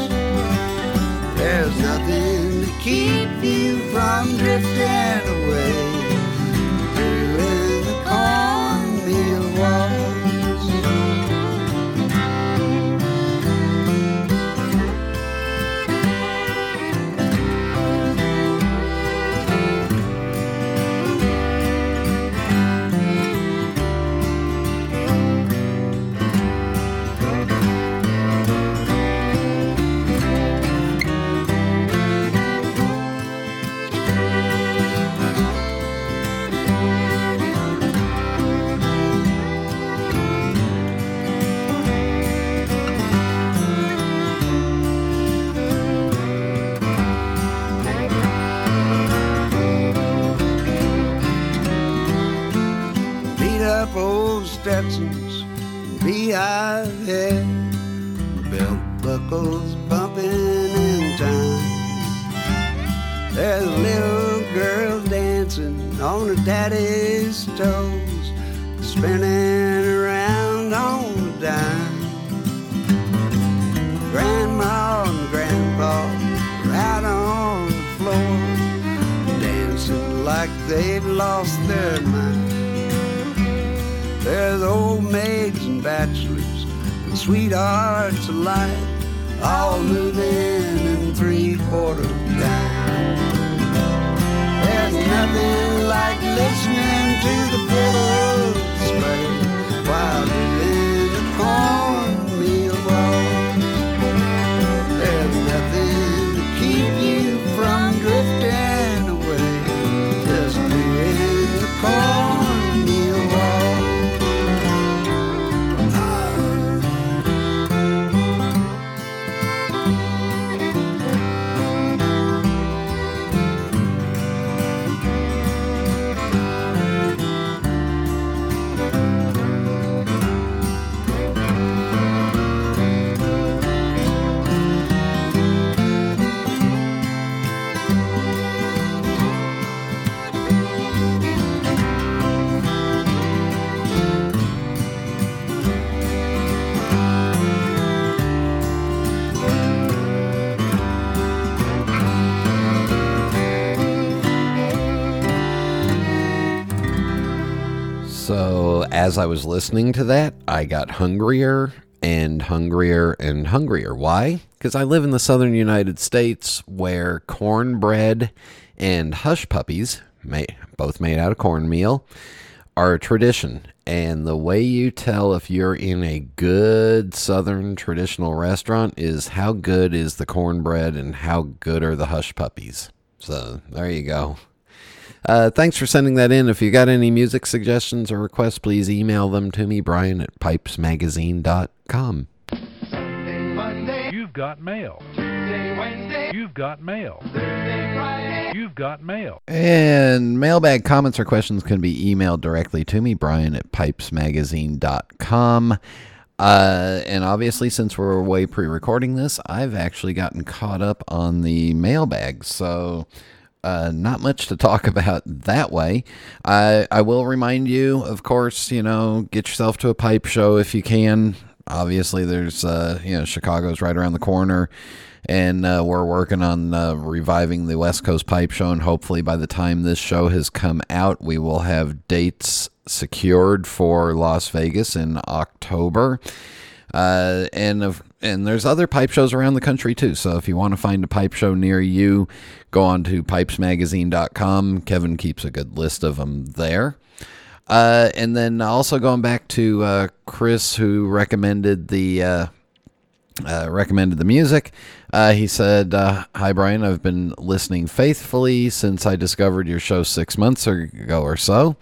There's nothing to keep you from drifting beehive head, belt buckles bumping in time. There's a little girl dancing on her daddy's toes, spinning around on the dime. Grandma and grandpa are out on the floor, dancing like they've lost their mind. There's old maids and bachelors and sweethearts alike, all moving in three quarter time. There's nothing like listening to the fiddles play while doing the cornmeal waltz. There's nothing to keep you from drifting away, just doing the cornmeal as I was listening to that, I got hungrier and hungrier and hungrier. Why? Because I live in the southern United States where cornbread and hush puppies, both made out of cornmeal, are a tradition. And the way you tell if you're in a good southern traditional restaurant is how good is the cornbread and how good are the hush puppies. So, there you go. Uh, thanks for sending that in. If you got any music suggestions or requests, please email them to me, Brian at pipesmagazine.com. You've got mail. You've got mail. You've got mail. And mailbag comments or questions can be emailed directly to me, Brian at pipesmagazine.com. Uh, and obviously, since we're way pre recording this, I've actually gotten caught up on the mailbag. So. Uh, not much to talk *laughs* about that way. I I will remind you, of course, you know, get yourself to a pipe show if you can. Obviously, there's uh, you know, Chicago's right around the corner, and uh, we're working on uh, reviving the West Coast Pipe Show. And hopefully, by the time this show has come out, we will have dates secured for Las Vegas in October. Uh, and of and there's other pipe shows around the country too. So if you want to find a pipe show near you, go on to pipesmagazine.com. Kevin keeps a good list of them there. Uh, and then also going back to uh, Chris, who recommended the uh, uh, recommended the music. Uh, he said, uh, "Hi Brian, I've been listening faithfully since I discovered your show six months ago or so.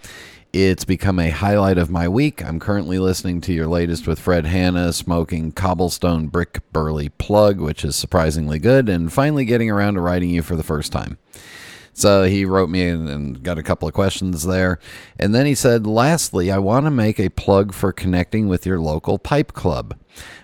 It's become a highlight of my week. I'm currently listening to your latest with Fred Hanna, smoking Cobblestone Brick Burley Plug, which is surprisingly good, and finally getting around to writing you for the first time. So he wrote me and, and got a couple of questions there. And then he said, Lastly, I want to make a plug for connecting with your local pipe club.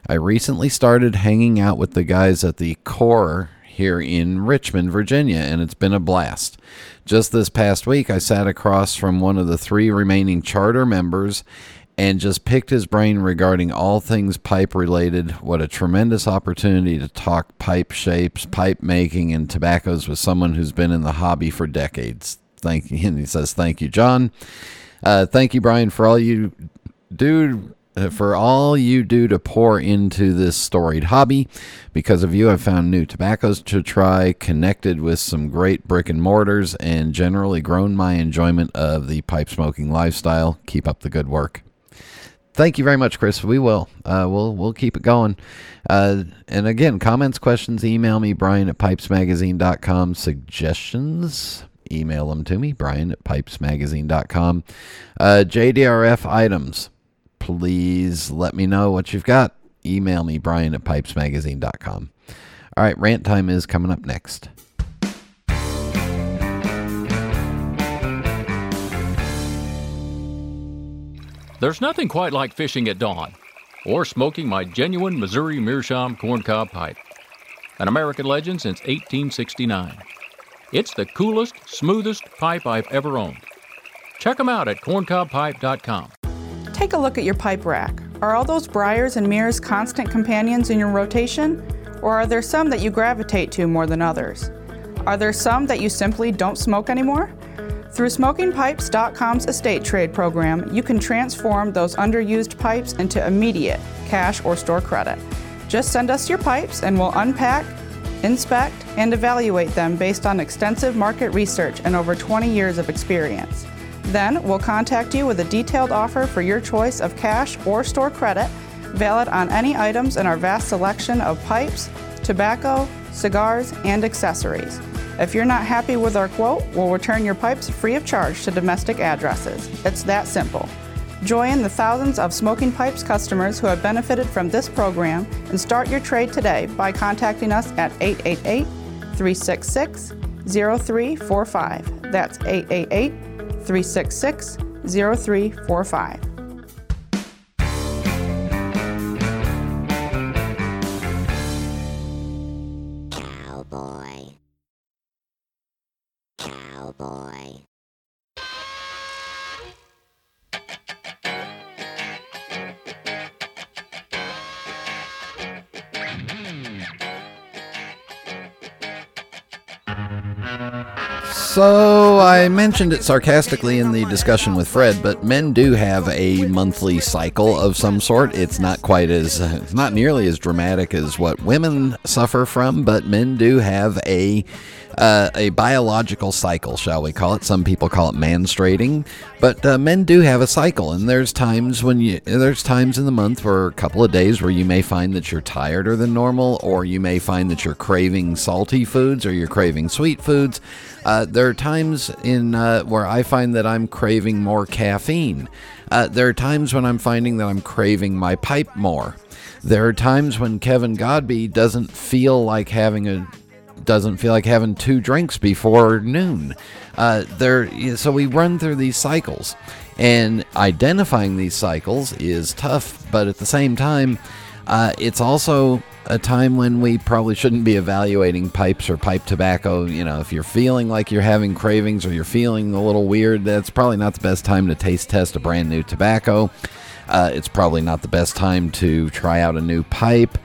I recently started hanging out with the guys at the Core here in Richmond, Virginia, and it's been a blast. Just this past week, I sat across from one of the three remaining charter members and just picked his brain regarding all things pipe related. What a tremendous opportunity to talk pipe shapes, pipe making, and tobaccos with someone who's been in the hobby for decades. Thank you. *laughs* And he says, Thank you, John. Uh, thank you, Brian, for all you do for all you do to pour into this storied hobby. Because of you, I've found new tobaccos to try, connected with some great brick and mortars, and generally grown my enjoyment of the pipe smoking lifestyle. Keep up the good work. Thank you very much, Chris. We will. Uh, we'll we'll keep it going. Uh, and again, comments, questions, email me, Brian at pipesmagazine.com. Suggestions, email them to me, Brian at pipesmagazine.com. Uh, JDRF items please let me know what you've got. Email me, Brian at pipesmagazine.com. All right, rant time is coming up next. There's nothing quite like fishing at dawn or smoking my genuine Missouri Meerschaum corncob pipe, an American legend since 1869. It's the coolest, smoothest pipe I've ever owned. Check them out at corncobpipe.com. Take a look at your pipe rack. Are all those Briars and mirrors constant companions in your rotation? Or are there some that you gravitate to more than others? Are there some that you simply don't smoke anymore? Through SmokingPipes.com's estate trade program, you can transform those underused pipes into immediate cash or store credit. Just send us your pipes and we'll unpack, inspect, and evaluate them based on extensive market research and over 20 years of experience. Then we'll contact you with a detailed offer for your choice of cash or store credit, valid on any items in our vast selection of pipes, tobacco, cigars, and accessories. If you're not happy with our quote, we'll return your pipes free of charge to domestic addresses. It's that simple. Join the thousands of Smoking Pipes customers who have benefited from this program and start your trade today by contacting us at 888 366 0345. That's 888 366 0345. Cowboy. Cowboy. So I mentioned it sarcastically in the discussion with Fred, but men do have a monthly cycle of some sort. It's not quite as, it's not nearly as dramatic as what women suffer from, but men do have a uh, a biological cycle, shall we call it? Some people call it menstruating, but uh, men do have a cycle, and there's times when you there's times in the month or a couple of days where you may find that you're tireder than normal, or you may find that you're craving salty foods or you're craving sweet foods. Uh, there are times in uh, where I find that I'm craving more caffeine. Uh, there are times when I'm finding that I'm craving my pipe more. There are times when Kevin Godbee doesn't feel like having a doesn't feel like having two drinks before noon. Uh, there, so we run through these cycles, and identifying these cycles is tough. But at the same time, uh, it's also a time when we probably shouldn't be evaluating pipes or pipe tobacco. You know, if you're feeling like you're having cravings or you're feeling a little weird, that's probably not the best time to taste test a brand new tobacco. Uh, it's probably not the best time to try out a new pipe.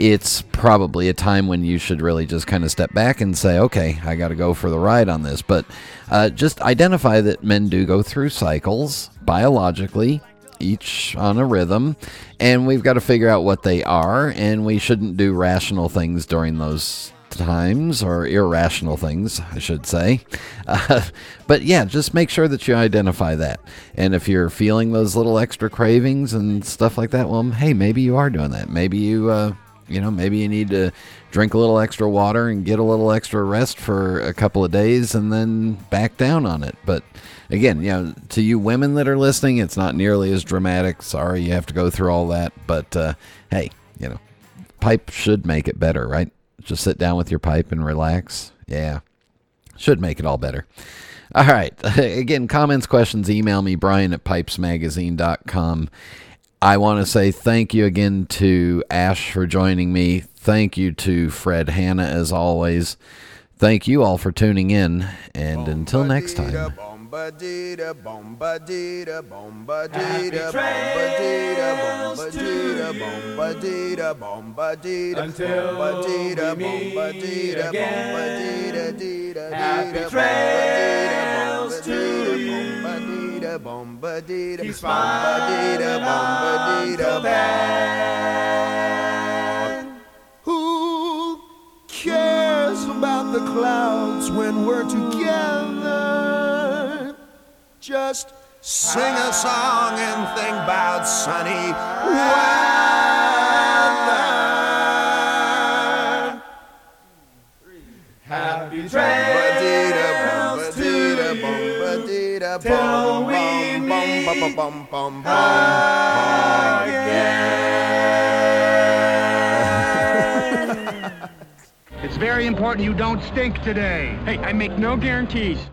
It's probably a time when you should really just kind of step back and say, okay, I got to go for the ride on this. But uh, just identify that men do go through cycles biologically, each on a rhythm, and we've got to figure out what they are, and we shouldn't do rational things during those times or irrational things, I should say. *laughs* Uh, but yeah, just make sure that you identify that. And if you're feeling those little extra cravings and stuff like that, well, hey, maybe you are doing that. Maybe you. Uh, you know, maybe you need to drink a little extra water and get a little extra rest for a couple of days and then back down on it. But again, you know, to you women that are listening, it's not nearly as dramatic. Sorry you have to go through all that. But uh, hey, you know, pipe should make it better, right? Just sit down with your pipe and relax. Yeah, should make it all better. All right. *laughs* Again, comments, questions, email me, Brian at pipesmagazine.com. I want to say thank you again to Ash for joining me. Thank you to Fred Hanna, as always. Thank you all for tuning in. And until next time. Bombadita, bombadita, bombadita, bombadita, bombadita, bombadita, bombadita, Until bombadita, we meet bombadita, again. bombadita, dita, Happy dita, trails to bombadita, Keep smiling bombadita, bombadita, until then. Who cares about the clouds when we're together? Just sing a song and think about sunny weather. Happy trails to till we meet again. It's very important you don't stink today. Hey, I make no guarantees.